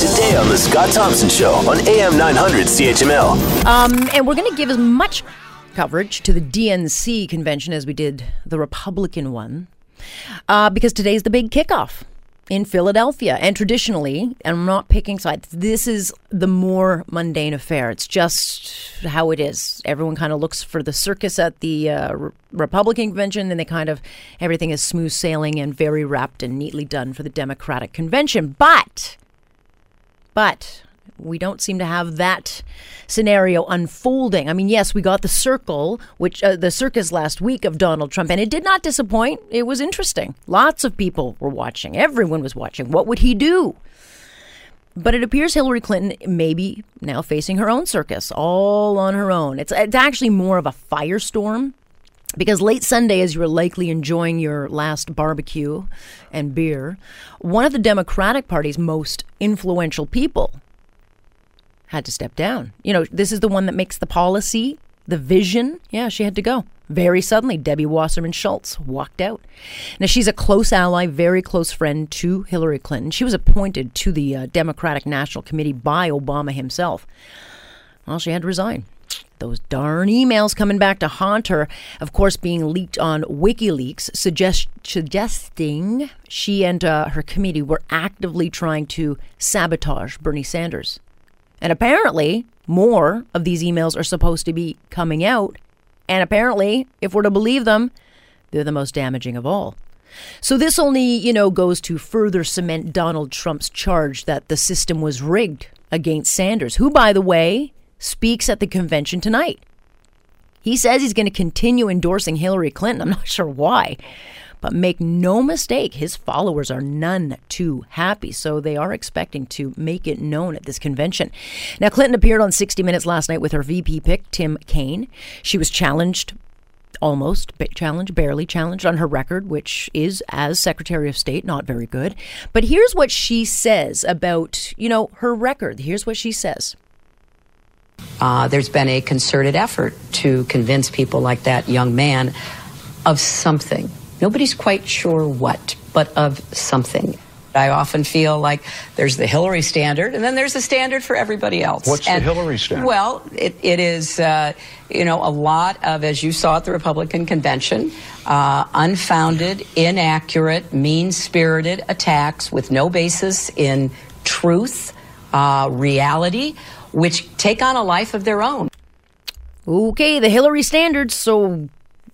today on The Scott Thompson Show on AM 900 CHML. Um, and we're going to give as much coverage to the DNC convention as we did the Republican one, uh, because today's the big kickoff in Philadelphia. And traditionally, and I'm not picking sides, this is the more mundane affair. It's just how it is. Everyone kind of looks for the circus at the uh, Re- Republican convention, and they kind of, everything is smooth sailing and very wrapped and neatly done for the Democratic convention. But, but, we don't seem to have that scenario unfolding. I mean, yes, we got the circle, which uh, the circus last week of Donald Trump, and it did not disappoint. It was interesting. Lots of people were watching. Everyone was watching. What would he do? But it appears Hillary Clinton may be now facing her own circus, all on her own. It's it's actually more of a firestorm because late Sunday, as you were likely enjoying your last barbecue and beer, one of the Democratic Party's most influential people had to step down. You know, this is the one that makes the policy, the vision. Yeah, she had to go. Very suddenly, Debbie Wasserman Schultz walked out. Now, she's a close ally, very close friend to Hillary Clinton. She was appointed to the uh, Democratic National Committee by Obama himself. Well, she had to resign. Those darn emails coming back to haunt her, of course, being leaked on WikiLeaks, suggest, suggesting she and uh, her committee were actively trying to sabotage Bernie Sanders. And apparently, more of these emails are supposed to be coming out. And apparently, if we're to believe them, they're the most damaging of all. So this only, you know, goes to further cement Donald Trump's charge that the system was rigged against Sanders, who, by the way, speaks at the convention tonight. He says he's going to continue endorsing Hillary Clinton. I'm not sure why. But make no mistake, his followers are none too happy. So they are expecting to make it known at this convention. Now, Clinton appeared on 60 Minutes last night with her VP pick, Tim Kaine. She was challenged almost challenged, barely challenged on her record, which is as Secretary of State not very good. But here's what she says about, you know, her record. Here's what she says. Uh, there's been a concerted effort to convince people like that young man of something. Nobody's quite sure what, but of something. I often feel like there's the Hillary standard, and then there's a standard for everybody else. What's and, the Hillary standard? Well, it, it is, uh, you know, a lot of, as you saw at the Republican convention, uh, unfounded, inaccurate, mean spirited attacks with no basis in truth, uh, reality, which take on a life of their own. Okay, the Hillary standards. So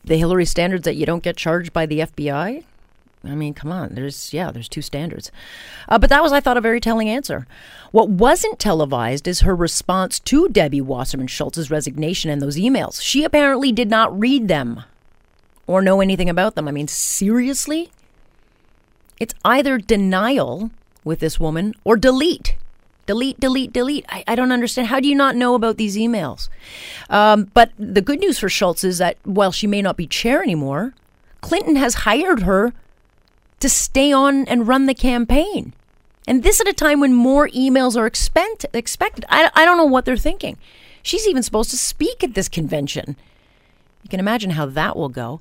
the Hillary standards that you don't get charged by the FBI? I mean, come on. There's yeah, there's two standards. Uh, but that was, I thought, a very telling answer. What wasn't televised is her response to Debbie Wasserman Schultz's resignation and those emails. She apparently did not read them or know anything about them. I mean, seriously? It's either denial with this woman or delete delete, delete, delete. I, I, don't understand. How do you not know about these emails? Um, but the good news for Schultz is that while she may not be chair anymore, Clinton has hired her to stay on and run the campaign. And this at a time when more emails are expect, expected. I, I don't know what they're thinking. She's even supposed to speak at this convention. You can imagine how that will go.